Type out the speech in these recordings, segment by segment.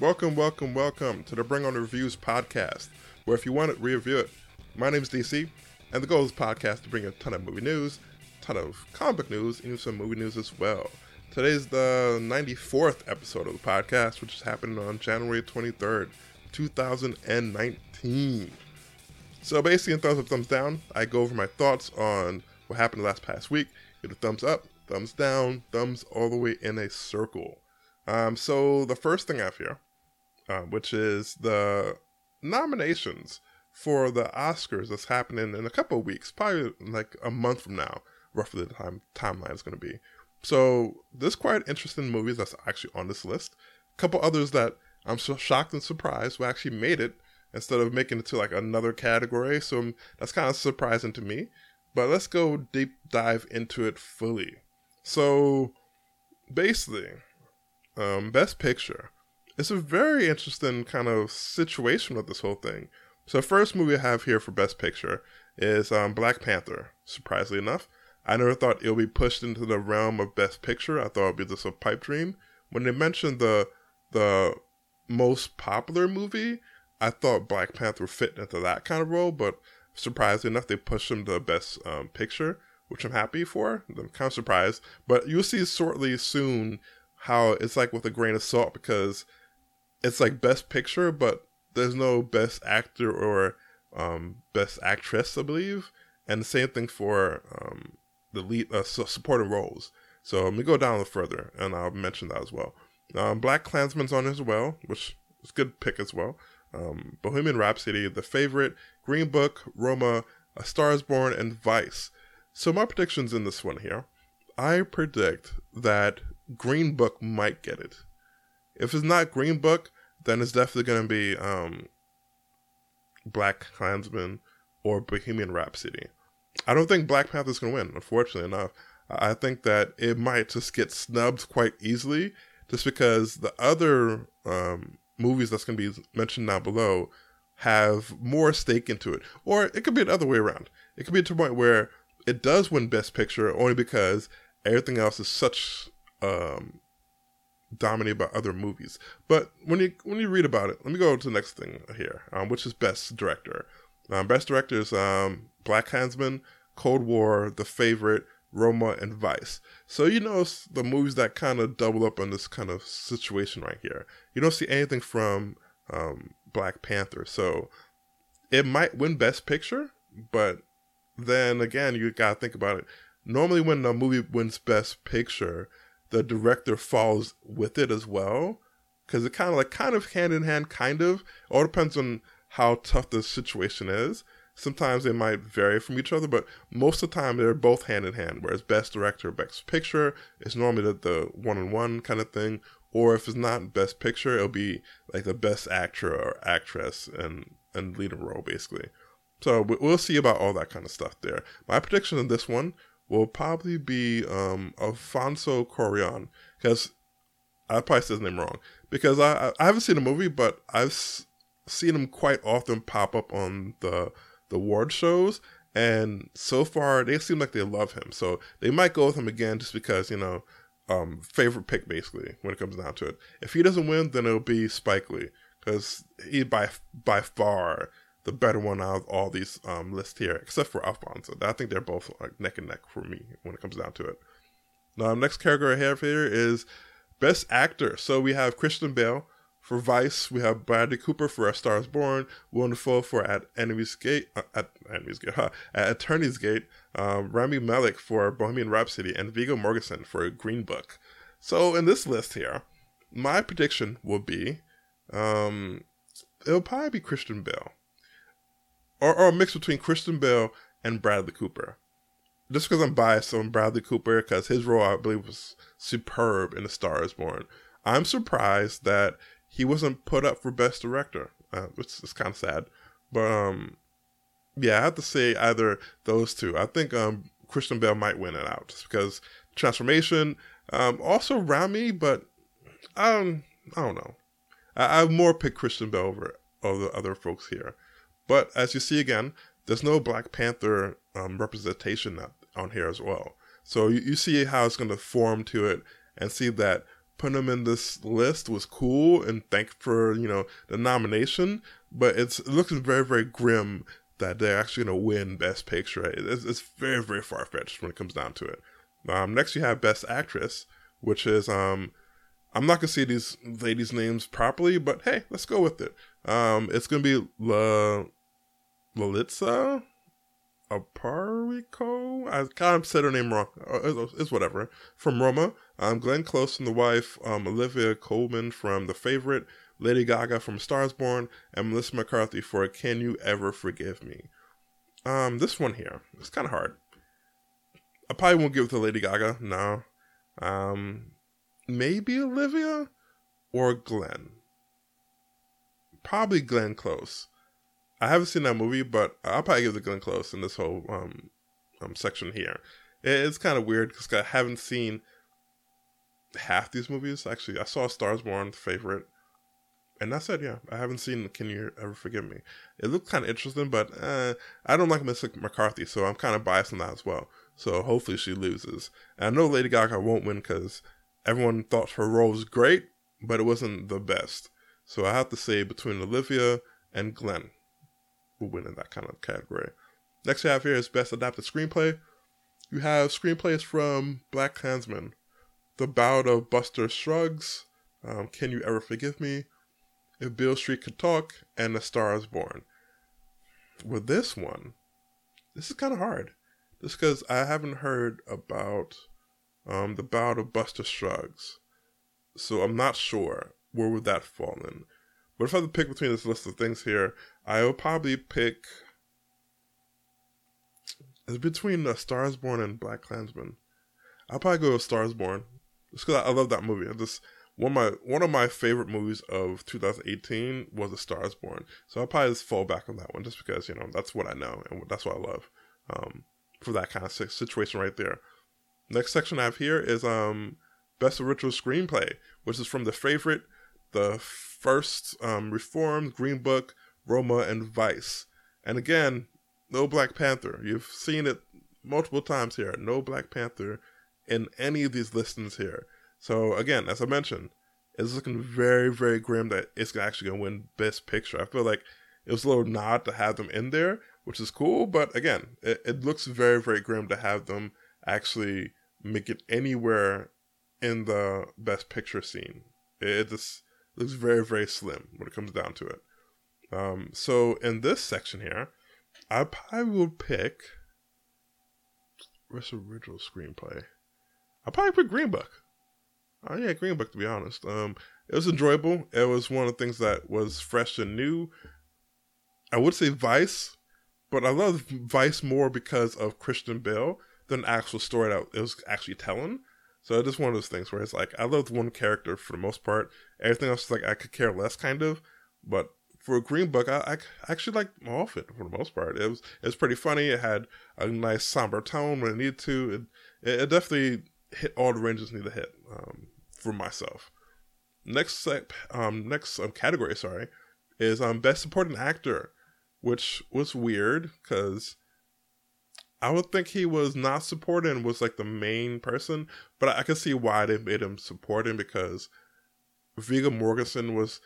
Welcome, welcome, welcome to the Bring On the Reviews podcast, where if you want it, review it. My name is DC, and the goal of this podcast to bring a ton of movie news, ton of comic news, and some movie news as well. Today's the 94th episode of the podcast, which is happening on January 23rd, 2019. So basically, in thumbs up, thumbs down, I go over my thoughts on what happened last past week. Give a thumbs up, thumbs down, thumbs all the way in a circle. Um, so the first thing I have here uh, which is the nominations for the Oscars that's happening in a couple of weeks, probably like a month from now, roughly the time timeline is going to be. So there's quite interesting movies that's actually on this list. A couple others that I'm so shocked and surprised who actually made it instead of making it to like another category. So that's kind of surprising to me. But let's go deep dive into it fully. So basically, um, Best Picture it's a very interesting kind of situation with this whole thing. So, first movie I have here for Best Picture is um, Black Panther. Surprisingly enough, I never thought it would be pushed into the realm of Best Picture. I thought it'd be just a pipe dream. When they mentioned the the most popular movie, I thought Black Panther would fit into that kind of role. But surprisingly enough, they pushed him to Best um, Picture, which I'm happy for. I'm kind of surprised, but you'll see shortly soon how it's like with a grain of salt because it's like best picture, but there's no best actor or um, best actress, I believe. And the same thing for um, the lead uh, supporting roles. So let me go down a little further, and I'll mention that as well. Um, Black Klansman's on as well, which is a good pick as well. Um, Bohemian Rhapsody, The Favorite, Green Book, Roma, A Star Is Born, and Vice. So my predictions in this one here, I predict that Green Book might get it. If it's not Green Book, then it's definitely to be um, Black Klansman or Bohemian Rhapsody. I don't think Black Panther's to win, unfortunately enough. I think that it might just get snubbed quite easily just because the other um, movies that's to be mentioned down below have more stake into it. Or it could be the other way around. It could be to a point where it does win Best Picture only because everything else is such um, dominated by other movies. But when you when you read about it, let me go to the next thing here, um, which is best director. Um, best director is um, Black Klansman, Cold War, The Favorite, Roma, and Vice. So you know the movies that kind of double up on this kind of situation right here. You don't see anything from um, Black Panther, so it might win Best Picture, but then again, you gotta think about it. Normally, when a movie wins Best Picture, the director falls with it as well. Because it kind of like kind of hand in hand kind of. All depends on how tough the situation is. Sometimes they might vary from each other but most of the time they're both hand in hand whereas best director best picture is normally the, the one-on-one kind of thing or if it's not best picture it'll be like the best actor or actress and and lead a role basically. So we'll see about all that kind of stuff there. My prediction in this one will probably be um, Alfonso Cuarón because I probably said his name wrong because I I haven't seen the movie, but I've seen him quite often pop up on the the award shows, and so far they seem like they love him. So they might go with him again just because you know um, favorite pick basically when it comes down to it. If he doesn't win, then it'll be Spike Lee because he by by far the better one out of all these um, lists here, except for Alfonso. So I think they're both like neck and neck for me when it comes down to it. Now, next character I have here is Best Actor. So we have Christian Bale for Vice. We have Bradley Cooper for A Star Is Born. Willem Dafoe for At Enemy's Gate. Uh, at Enemy's Gate. Huh, at Attorney's Gate. Um, Rami Malek for Bohemian Rhapsody, and Viggo Mortensen for Green Book. So in this list here, my prediction will be, um, it'll probably be Christian Bale or, or a mix between Christian Bale and Bradley Cooper. Just because I'm biased on Bradley Cooper, because his role, I believe, was superb in The Star is Born. I'm surprised that he wasn't put up for Best Director, uh, which is kind of sad. But um, yeah, I have to say either those two. I think um, Christian Bale might win it out just because transformation. Um, also Rami, but um, I don't know. I, I more pick Christian Bale over all the other folks here. But as you see again, there's no Black Panther um, representation on here as well. So you, you see how it's going to form to it and see that putting them in this list was cool and thank for you know the nomination, but it's it looks very very grim that they're actually going to win Best Picture. It's, it's very very far fetched when it comes down to it. Um, next you have Best Actress, which is um, I'm not gonna say these ladies' names properly, but hey, let's go with it. Um, it's gonna be La Lalitza Aparico. I kind of said her name wrong. Uh, it's whatever. From Roma. Um, Glenn Close and the wife, um, Olivia Colman from The Favorite, Lady Gaga from Stars Born, and Melissa McCarthy for Can You Ever Forgive Me? Um, this one here, it's kind of hard. I probably won't give it to Lady Gaga. No. Um, maybe Olivia or Glenn. Probably Glenn Close. I haven't seen that movie, but I'll probably give to Glenn Close in this whole um, um section here. It's kind of weird because I haven't seen half these movies. Actually, I saw Stars Born, favorite, and I said, yeah, I haven't seen Can You Ever Forgive Me. It looked kind of interesting, but uh, I don't like Miss McCarthy, so I'm kind of biased on that as well. So hopefully she loses. And I know Lady Gaga won't win because everyone thought her role was great, but it wasn't the best. So I have to say between Olivia and Glenn will win in that kind of category. Next we have here is Best Adapted Screenplay. You have screenplays from Black Klansman, The Ballad of Buster Scruggs, um, Can You Ever Forgive Me, If Beale Street Could Talk, and The Star is Born. With this one, this is kind of hard. Just because I haven't heard about um, The Ballad of Buster Scruggs, So I'm not sure where would that fall in. But if I had to pick between this list of things here, I would probably pick. It's between uh, Stars Born and Black Klansman. I'll probably go with Stars Born, just because I, I, love that movie. I just one of my one of my favorite movies of 2018 was Stars Born. So I'll probably just fall back on that one, just because you know that's what I know and that's what I love um, for that kind of situation right there. Next section I have here is um, Best Original Screenplay, which is from the favorite the first um, Reformed, Green Book, Roma, and Vice. And again, no Black Panther. You've seen it multiple times here. No Black Panther in any of these listings here. So again, as I mentioned, it's looking very, very grim that it's actually going to win Best Picture. I feel like it was a little nod to have them in there, which is cool. But again, it, it looks very, very grim to have them actually make it anywhere in the Best Picture scene. It, it just looks very, very slim when it comes down to it. Um, so in this section here, I probably will pick what's original screenplay. I probably pick Green Book. Oh yeah, Green Book to be honest. Um, it was enjoyable. It was one of the things that was fresh and new. I would say Vice, but I love Vice more because of Christian Bale than actual story that it was actually telling. So it's just one of those things where it's like I loved one character for the most part. Everything else is like I could care less, kind of. But for a Green Book, I, I actually liked of it for the most part. It was it was pretty funny. It had a nice somber tone when it needed to. It, it definitely hit all the ranges needed to hit um, for myself. Next um, next um, category, sorry, is um best supporting actor, which was weird because I would think he was not supporting was like the main person, but I, I can see why they made him supporting because Viggo Mortensen was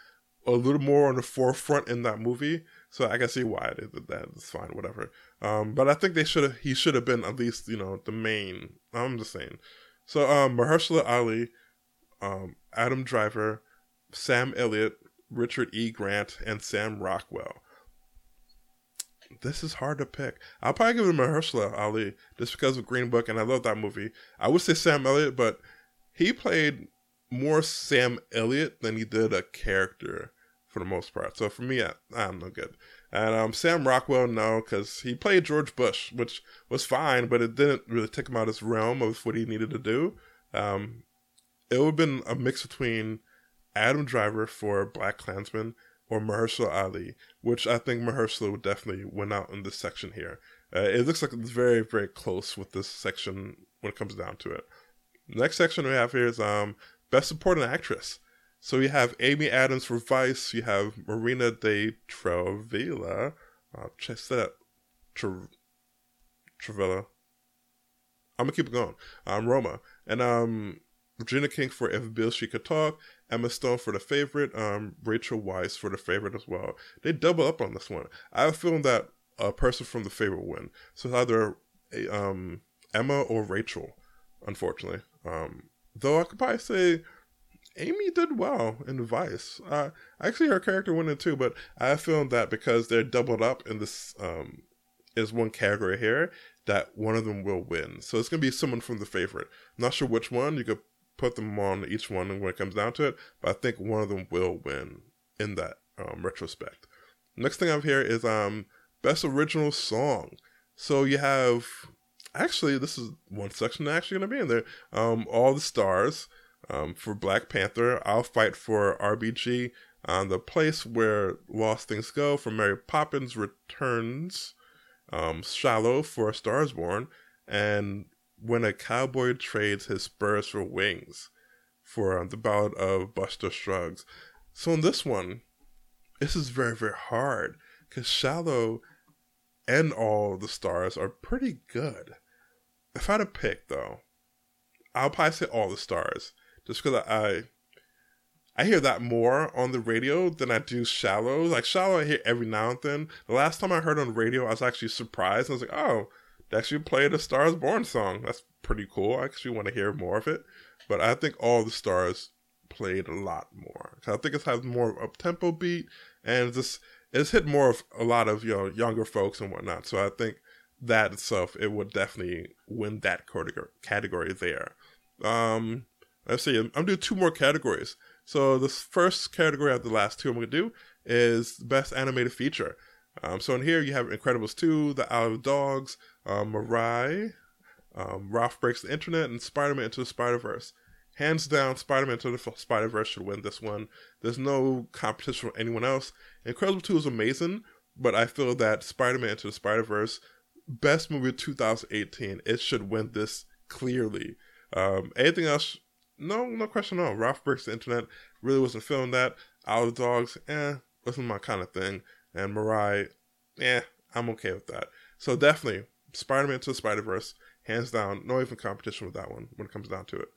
a little more on the forefront in that movie, so I can see why they did that. It's fine, whatever. Um, but I think they should have. He should have been at least you know the main. I'm just saying. So um, Mahershala Ali, um, Adam Driver, Sam Elliott, Richard E. Grant, and Sam Rockwell this is hard to pick. I'll probably give it Mahershala Ali just because of Green Book, and I love that movie. I would say Sam Elliott, but he played more Sam Elliott than he did a character for the most part. So for me, I, I'm no good. And um, Sam Rockwell, no, because he played George Bush, which was fine, but it didn't really take him out of his realm of what he needed to do. Um, it would have been a mix between Adam Driver for Black Klansman or Mahershala Ali, which I think Mahershala would definitely win out in this section here. Uh, it looks like it's very, very close with this section when it comes down to it. Next section we have here is um, Best Supporting Actress. So you have Amy Adams for Vice, you have Marina de Trevilla, uh, check that, Tre- Trevilla. I'm gonna keep it going. Um, Roma, and um, Regina King for If Bill She Could Talk, Emma Stone for the favorite, um, Rachel Weisz for the favorite as well. They double up on this one. I have a feeling that a person from the favorite win. So either a, um, Emma or Rachel, unfortunately. Um, though I could probably say Amy did well in Vice. Uh, actually, her character won it too, but I feel that because they're doubled up in this um, is one category here, that one of them will win. So it's going to be someone from the favorite. Not sure which one. You could put them on each one when it comes down to it, but I think one of them will win in that um, retrospect. Next thing I have here is um, best original song. So you have actually this is one section actually going to be in there. Um, all the stars um, for Black Panther. I'll fight for RBG. Um, the place where lost things go for Mary Poppins returns. Um, Shallow for Stars Born, and when a cowboy trades his spurs for wings for um, the Ballad of Buster Scruggs. So in this one, this is very very hard because Shallow and all the stars are pretty good. If I had to pick though, I'll probably say all the stars just because I I hear that more on the radio than I do shallow. Like shallow, I hear every now and then. The last time I heard on radio, I was actually surprised. I was like, oh, they actually played a Stars Born song. That's pretty cool. I actually want to hear more of it. But I think all the stars played a lot more. I think it has more up tempo beat and just it's hit more of a lot of you know younger folks and whatnot. So I think that itself it would definitely win that category there. Um, let's see. I'm, doing two more categories. So the first category of the last two I'm going to do is best animated feature. Um, so in here you have Incredibles 2, The Isle of Dogs, um, Mirai, um, Ralph Breaks the Internet, and Spider-Man Into the Spider-Verse. Hands down, Spider-Man Into the Spider-Verse should win this one. There's no competition for anyone else. Incredible 2 is amazing, but I feel that Spider-Man Into the Spider-Verse, best movie of 2018, it should win this clearly. Um, anything else no, no question at all. Ralph Breaks the Internet really wasn't feeling that. Of Dogs, eh, wasn't my kind of thing. And Mirai, eh, I'm okay with that. So definitely, Spider-Man to the Spider-Verse, hands down, no even competition with that one when it comes down to it.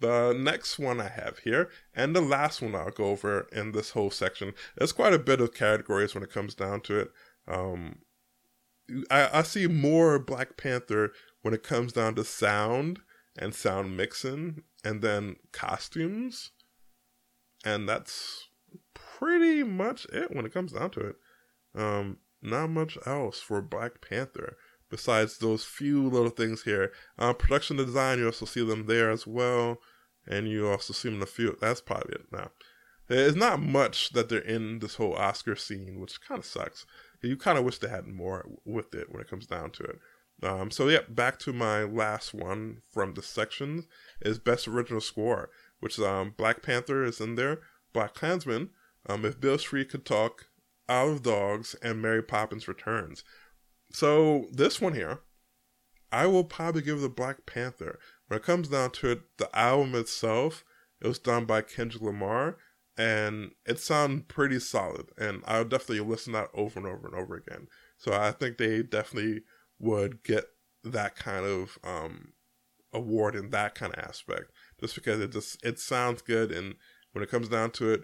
The next one I have here, and the last one I'll go over in this whole section, there's quite a bit of categories when it comes down to it. Um, I, I see more Black Panther when it comes down to sound and sound mixing and then costumes. And that's pretty much it when it comes down to it. Um, not much else for Black Panther besides those few little things here. Uh, production design, you also see them there as well, and you also see them in a few. That's probably it now. There's not much that they're in this whole Oscar scene, which kind of sucks. You kind of wish they had more with it when it comes down to it. Um, so yeah, back to my last one from the sections is best original score, which is um, Black Panther is in there, Black Klansman, um, If Beale Street Could Talk, Out of Dogs, and Mary Poppins Returns. So this one here, I will probably give the Black Panther. When it comes down to it, the album itself, it was done by Kendrick Lamar, and it sounded pretty solid. And I'll definitely listen to that over and over and over again. So I think they definitely would get that kind of um, award in that kind of aspect, just because it just it sounds good, and when it comes down to it,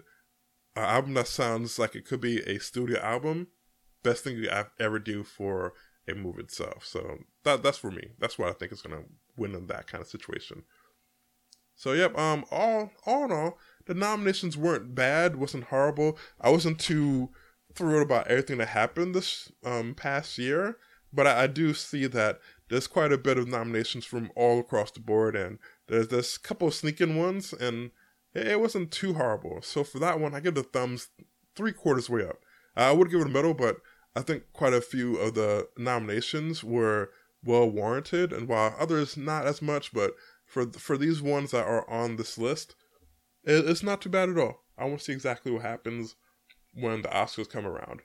an album that sounds like it could be a studio album, best thing you ever do for a movie itself. So that that's for me. That's what I think is gonna win in that kind of situation. So yep, um, all all in all, the nominations weren't bad, wasn't horrible. I wasn't too thrilled about everything that happened this um past year but I, I, do see that there's quite a bit of nominations from all across the board, and there's this couple of sneaking ones, and it, it wasn't too horrible. So for that one, I give the thumbs three quarters way up. I would give it a medal, but I think quite a few of the nominations were well warranted, and while others not as much, but for for these ones that are on this list, it, it's not too bad at all. I want to see exactly what happens when the Oscars come around.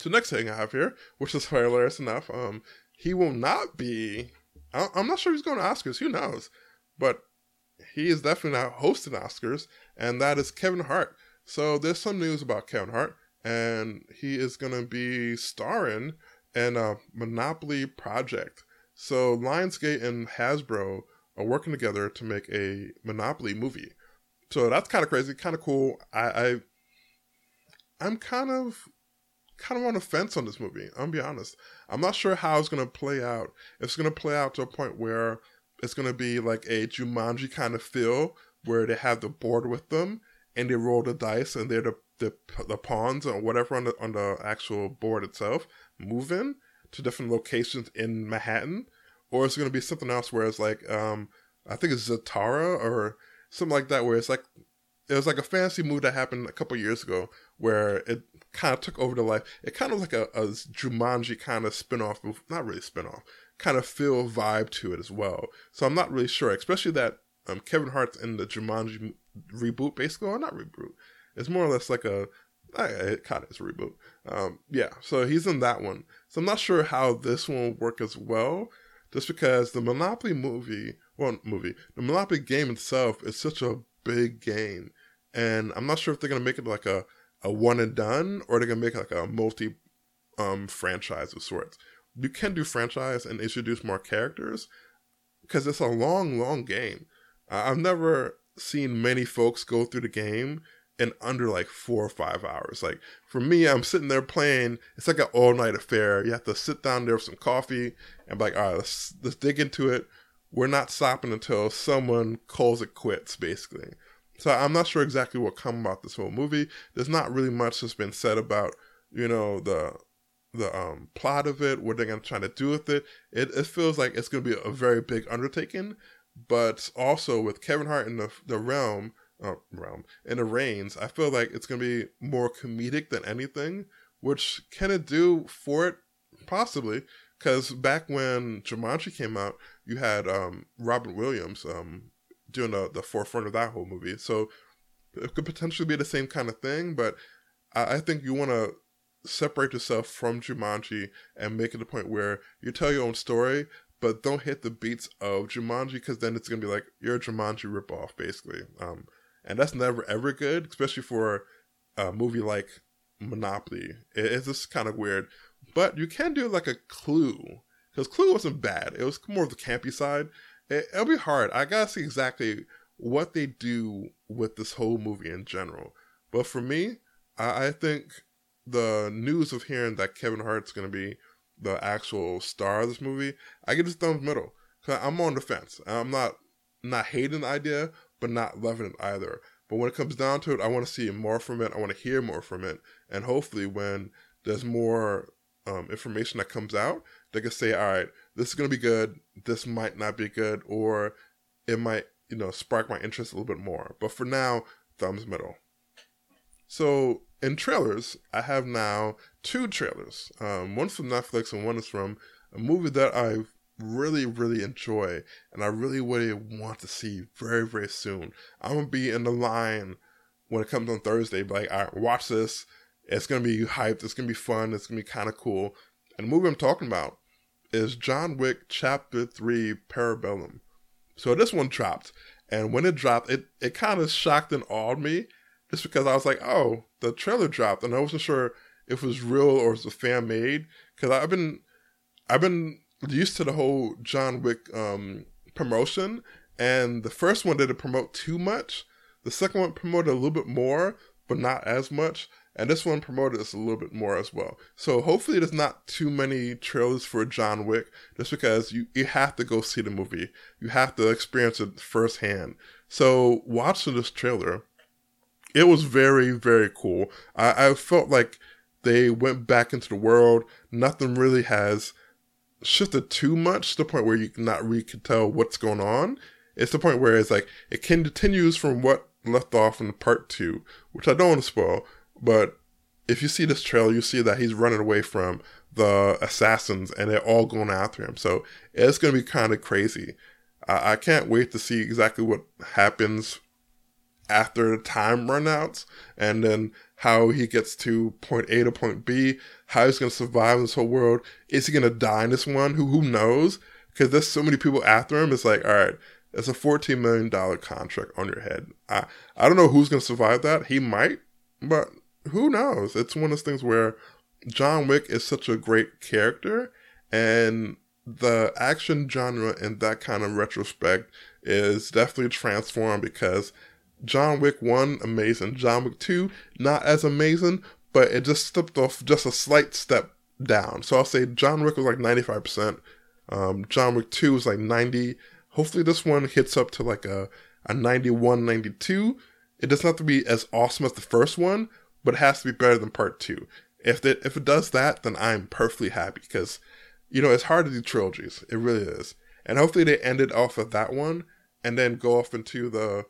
So next thing I have here, which is hilarious enough, um, he will not be. I'm not sure he's going to Oscars. Who knows? But he is definitely not hosting Oscars, and that is Kevin Hart. So there's some news about Kevin Hart, and he is going to be starring in a Monopoly project. So Lionsgate and Hasbro are working together to make a Monopoly movie. So that's kind of crazy, kind of cool. I, I I'm kind of kind of on the fence on this movie. I'm gonna be honest. I'm not sure how it's gonna play out. It's gonna play out to a point where it's gonna be like a Jumanji kind of feel, where they have the board with them and they roll the dice and they're the the, the pawns or whatever on the on the actual board itself moving to different locations in Manhattan, or it's gonna be something else where it's like um I think it's Zathura or something like that, where it's like it was like a fantasy movie that happened a couple years ago where it kind of took over the life. It kind of like a, a Jumanji kind of spin-off, not really spin-off, kind of feel vibe to it as well. So I'm not really sure, especially that um, Kevin Hart's in the Jumanji reboot, basically, or not reboot. It's more or less like a, it kind of is a reboot. Um, yeah, so he's in that one. So I'm not sure how this one will work as well, just because the Monopoly movie, well, movie, the Monopoly game itself is such a big game, and I'm not sure if they're gonna make it like a a one and done or they're gonna make like a multi um franchise of sorts. You can do franchise and introduce more characters because it's a long, long game. I've never seen many folks go through the game in under like four or five hours. Like for me, I'm sitting there playing. It's like an all night affair. You have to sit down there with some coffee and be like, all right, let's let's dig into it we're not stopping until someone calls it quits, basically. So I'm not sure exactly what come about this whole movie. There's not really much that's been said about, you know, the the um, plot of it, what they're gonna try to do with it. It it feels like it's gonna be a very big undertaking, but also with Kevin Hart in the the realm uh, realm in the reins, I feel like it's gonna be more comedic than anything, which can it do for it possibly because back when Jumanji came out, you had um, Robin Williams um, doing the, the forefront of that whole movie. So it could potentially be the same kind of thing, but I, I think you want to separate yourself from Jumanji and make it a point where you tell your own story, but don't hit the beats of Jumanji because then it's gonna be like you're a Jumanji ripoff, basically. Um, and that's never ever good, especially for a movie like Monopoly. It, it's just kind of weird but you can do like a Clue because Clue wasn't bad. It was more of the campy side. It, will be hard. I gotta see exactly what they do with this whole movie in general. But for me, I, I think the news of hearing that Kevin Hart's gonna be the actual star of this movie, I get this thumbs middle. Cause I'm on the fence. I'm not not hating the idea, but not loving it either. But when it comes down to it, I want to see more from it. I want to hear more from it, and hopefully, when there's more um, information that comes out, they can say, all right, this is going to be good. This might not be good, or it might, you know, spark my interest a little bit more. But for now, thumbs middle. So in trailers, I have now two trailers. Um, one from Netflix and one is from a movie that I really, really enjoy and I really, really want to see very, very soon. I'm gonna be in the line when it comes on Thursday. Like, right, watch this. It's gonna be hyped. It's gonna be fun. It's gonna be kind of cool. And the movie I'm talking about is John Wick Chapter Three Parabellum. So this one dropped, and when it dropped, it it kind of shocked and awed me, just because I was like, oh, the trailer dropped, and I wasn't sure if it was real or it was a fan made. Because I've been I've been used to the whole John Wick um, promotion, and the first one didn't promote too much. The second one promoted a little bit more, but not as much. And this one promoted this a little bit more as well. So hopefully there's not too many trailers for John Wick, just because you, you have to go see the movie. You have to experience it firsthand. So watching this trailer, it was very, very cool. I, I felt like they went back into the world. Nothing really has shifted too much to the point where you cannot really can tell what's going on. It's the point where it's like it continues from what left off in part two, which I don't want to spoil, but if you see this trail, you see that he's running away from the assassins and they're all going after him. So it's going to be kind of crazy. I, I can't wait to see exactly what happens after the time runouts and then how he gets to point A to point B, how he's going to survive in this whole world. Is he going to die in this one? Who, who knows? Because there's so many people after him. It's like, all right, it's a $14 million contract on your head. I, I don't know who's going to survive that. He might, but who knows? It's one of those things where John Wick is such a great character, and the action genre in that kind of retrospect is definitely transformed because John Wick 1, amazing. John Wick 2, not as amazing, but it just stepped off just a slight step down. So I'll say John Wick was like 95%. Um, John Wick 2 was like 90. Hopefully this one hits up to like a, a 91, 92. It doesn't have to be as awesome as the first one, but it has to be better than part two. If it, if it does that, then I'm perfectly happy because, you know, it's hard to do trilogies. It really is. And hopefully they ended off of that one and then go off into the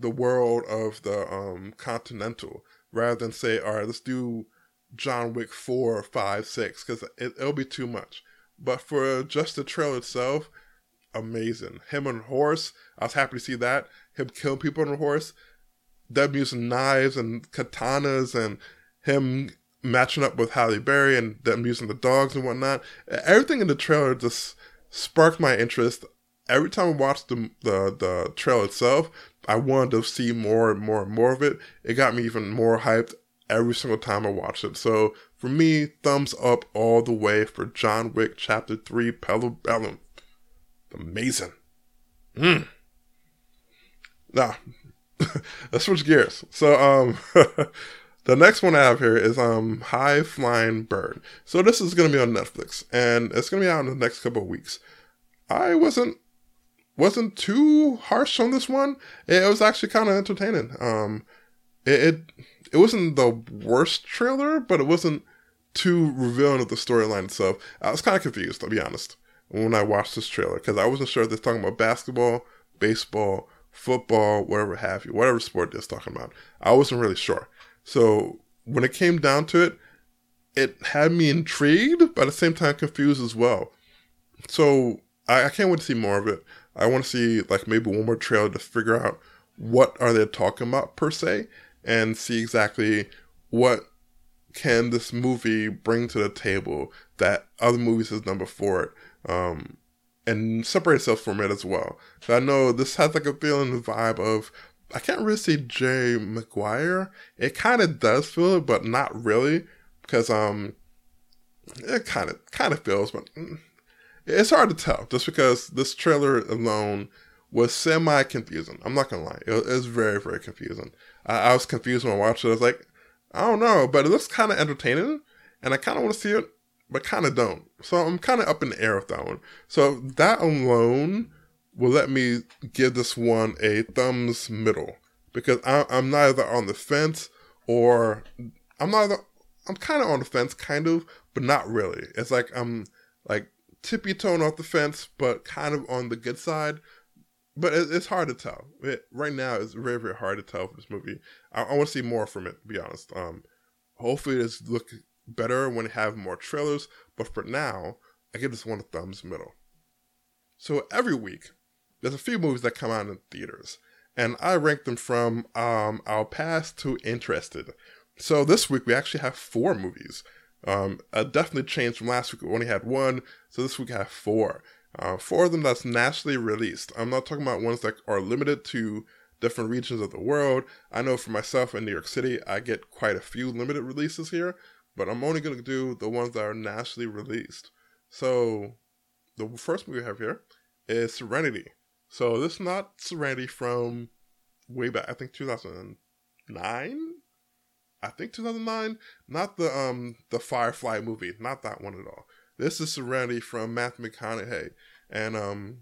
the world of the um, Continental rather than say, all right, let's do John Wick 4, 5, 6, because it, it'll be too much. But for just the trailer itself, amazing. Him on a horse, I was happy to see that. Him killing people on a horse, them using knives and katanas, and him matching up with Halle Berry and them using the dogs and whatnot. Everything in the trailer just sparked my interest. Every time I watched the, the, the trailer itself, I wanted to see more and more and more of it. It got me even more hyped every single time I watched it. So for me, thumbs up all the way for John Wick Chapter 3 Bellum. Amazing. Mm. Now, let's switch gears. So, um, the next one I have here is um High Flying Bird. So this is gonna be on Netflix, and it's gonna be out in the next couple of weeks. I wasn't wasn't too harsh on this one. It was actually kind of entertaining. Um, it, it, it wasn't the worst trailer, but it wasn't too revealing of the storyline itself. I was kind of confused, to be honest, when I watched this trailer because I wasn't sure if they're talking about basketball, baseball, football, whatever have you, whatever sport they're talking about. I wasn't really sure. So when it came down to it, it had me intrigued, but at the same time confused as well. So I, I can't wait to see more of it. I want to see like maybe one more trailer to figure out what are they talking about per se, and see exactly what can this movie bring to the table that other movies has done before it, um, and separate itself from it as well. So I know this has like a feeling, vibe of I can't really see Jay Maguire. It kind of does feel it, but not really because um, it kind of kind of feels, but mm, it's hard to tell just because this trailer alone was semi confusing. I'm not gonna lie, it was, very very confusing. I, I, was confused when I watched it. I was like, I don't know, but it looks kind of entertaining, and I kind of want to see it, but kind of don't. So I'm kind of up in the air with that one. So that alone will let me give this one a thumbs middle because I, I'm neither on the fence or I'm neither. I'm kind of on the fence, kind of, but not really. It's like I'm like tippy toeing off the fence, but kind of on the good side. But it, it's hard to tell. It, right now, it's very, very hard to tell for this movie. I, I want to see more from it, to be honest. Um, hopefully, it's look better when they have more trailers. But for now, I give this one a thumbs middle. So every week, there's a few movies that come out in theaters, and I rank them from um, our past to interested. So this week we actually have four movies. Um, a definitely changed from last week. We only had one, so this week I have four. Uh, four of them that's nationally released. I'm not talking about ones that are limited to different regions of the world. I know for myself in New York City, I get quite a few limited releases here, but I'm only going to do the ones that are nationally released. So, the first movie we have here is Serenity. So, this is not Serenity from way back, I think 2009? I think 2009, not the um the Firefly movie, not that one at all. This is Serenity from Matthew McConaughey and um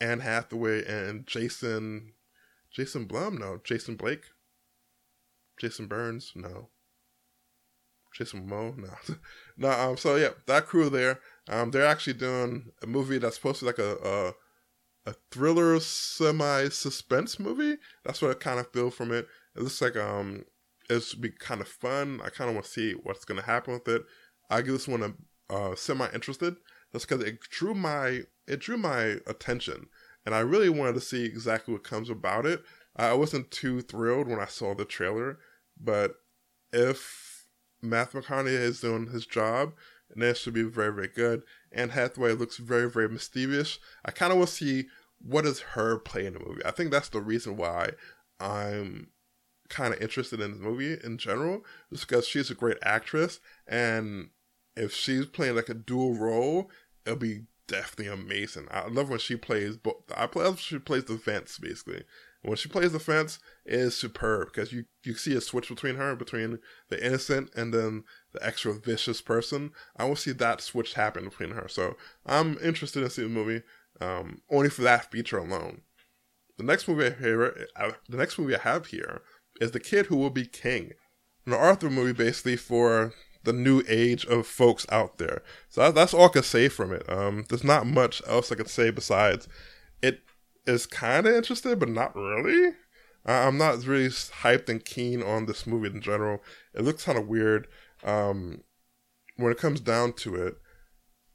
Anne Hathaway and Jason Jason Blum, no, Jason Blake, Jason Burns, no, Jason Momoa, no, no. Um, so yeah, that crew there, um, they're actually doing a movie that's supposed to be like a a, a thriller semi suspense movie. That's what I kind of feel from it. It looks like um it's be kind of fun. I kind of want to see what's to happen with it. I give this one a uh, semi interested just because it drew my it drew my attention, and I really wanted to see exactly what comes about it. I wasn't too thrilled when I saw the trailer, but if Matthew McConaughey is doing his job, and it should be very very good. And Hathaway looks very very mysterious. I kind of want to see what is her play in the movie. I think that's the reason why I'm kind of interested in the movie in general, just because she's a great actress, and if she's playing like a dual role, it'll be definitely amazing. I love when she plays, but I love she plays the fence basically. When she plays the fence, is superb because you you see a switch between her, between the innocent and then the extra vicious person. I will see that switch happen between her. So I'm interested in seeing the movie um, only for that feature alone. The next movie I uh, the next movie I have here is The Kid Who Will Be King, an Arthur movie basically for the new age of folks out there. So that's all I can say from it. Um, there's not much else I could say besides is kind of interesting, but not really. I'm not really hyped and keen on this movie in general. It looks kind of weird. Um, when it comes down to it,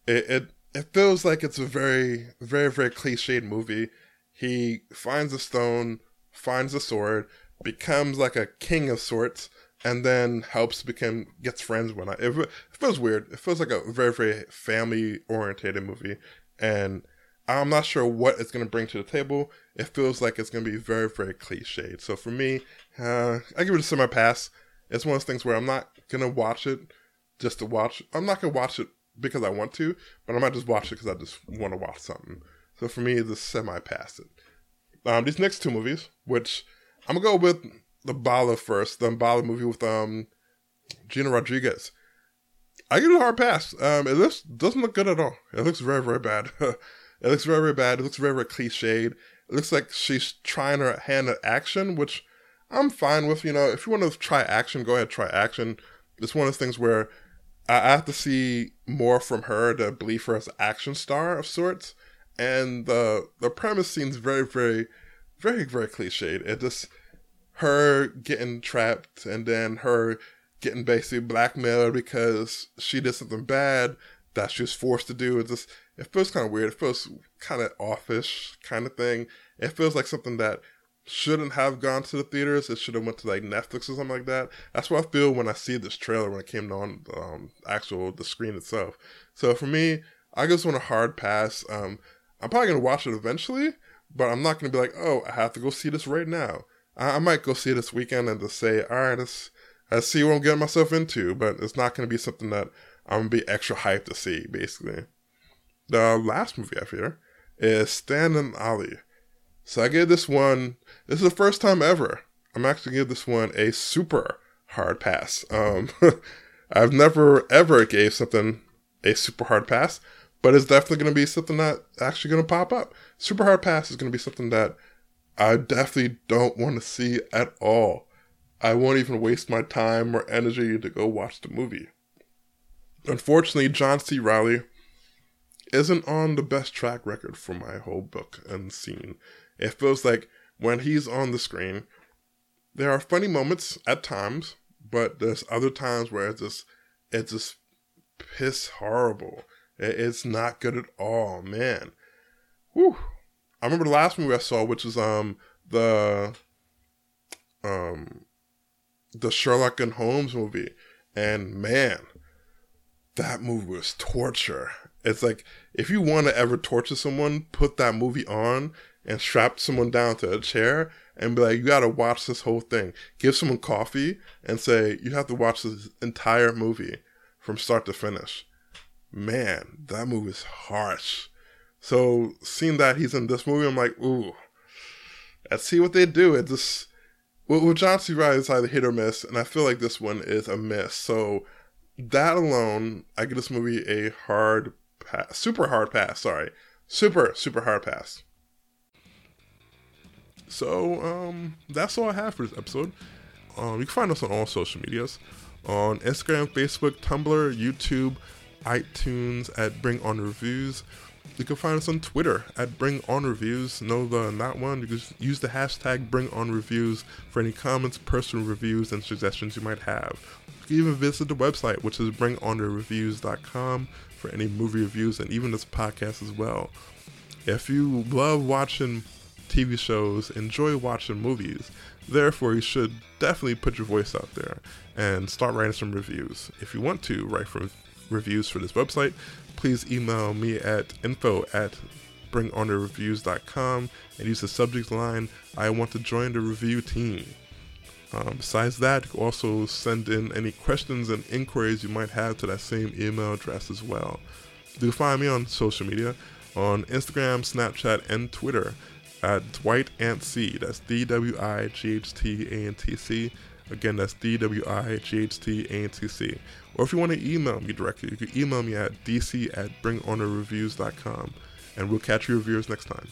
it, it it feels like it's a very, very, very cliched movie. He finds a stone, finds a sword, becomes like a king of sorts, and then helps become gets friends with it. It feels weird. It feels like a very, very family orientated movie, and I'm not sure what it's going to bring to the table. It feels like it's going to be very, very cliched. So for me, uh, I give it a semi pass. It's one of those things where I'm not going to watch it just to watch. I'm not going to watch it because I want to, but I might just watch it because I just want to watch something. So for me, it's semi pass it. Um, these next two movies, which I'm gonna go with the Bala first, the Bala movie with um Gina Rodriguez. I give it a hard pass. Um, it looks doesn't look good at all. It looks very very bad. it looks very very bad. It looks very very cliched. It looks like she's trying her hand at action, which I'm fine with. You know, if you want to try action, go ahead try action. It's one of those things where I have to see more from her to believe her as an action star of sorts. And the the premise seems very, very, very, very cliched. It just her getting trapped and then her getting basically blackmailed because she did something bad that she was forced to do. It just it feels kind of weird. It feels kind of offish kind of thing. It feels like something that shouldn't have gone to the theaters. It should have went to like Netflix or something like that. That's what I feel when I see this trailer when it came on um, actual the screen itself. So for me, I just want a hard pass. Um, I'm probably gonna watch it eventually, but I'm not gonna be like, oh, I have to go see this right now. I, I might go see it this weekend and just say, all right, let's, let's see what I'm getting myself into. But it's not gonna be something that I'm gonna be extra hyped to see. Basically, the last movie I fear is Stan and Ollie. So I gave this one, this is the first time ever. I'm actually give this one a super hard pass. Um, I've never ever gave something a super hard pass, but it's definitely going to be something that actually going to pop up. Super hard pass is going to be something that I definitely don't want to see at all. I won't even waste my time or energy to go watch the movie. Unfortunately, John C. Reilly isn't on the best track record for my whole book and scene. It feels like when he's on the screen, there are funny moments at times, but there's other times where it's just it's just piss horrible. It's not good at all, man. Whew. I remember the last movie I saw, which was um the um the Sherlock and Holmes movie, and man, that movie was torture. It's like if you want to ever torture someone, put that movie on and strap someone down to a chair and be like, you got to watch this whole thing. Give someone coffee and say, you have to watch this entire movie from start to finish. Man, that movie is harsh. So seeing that he's in this movie, I'm like, ooh, let's see what they do. It just well, with John C. Reilly, it's either hit or miss, and I feel like this one is a miss. So that alone, I give this movie a hard pass, super hard pass. Sorry, super super hard pass. So um, that's all I have for this episode. Um, you can find us on all social medias on Instagram, Facebook, Tumblr, YouTube, iTunes at Bring On Reviews. You can find us on Twitter at Bring On Reviews. No, the not one. You can use the hashtag Bring On Reviews for any comments, personal reviews, and suggestions you might have. You can even visit the website, which is BringOnReviews.com, for any movie reviews and even this podcast as well. If you love watching TV shows, enjoy watching movies. Therefore, you should definitely put your voice out there and start writing some reviews. If you want to write for reviews for this website, please email me at info at bringonreviews.com and use the subject line, I want to join the review team. Um, besides that, also send in any questions and inquiries you might have to that same email address as well. Do find me on social media on Instagram, Snapchat, and Twitter at Dwight C. That's D W I G H T A N T C. Again, that's D W I G H T A N T C. Or if you want to email me directly, you can email me at dc at bringonreviews.com. And we'll catch you reviewers next time.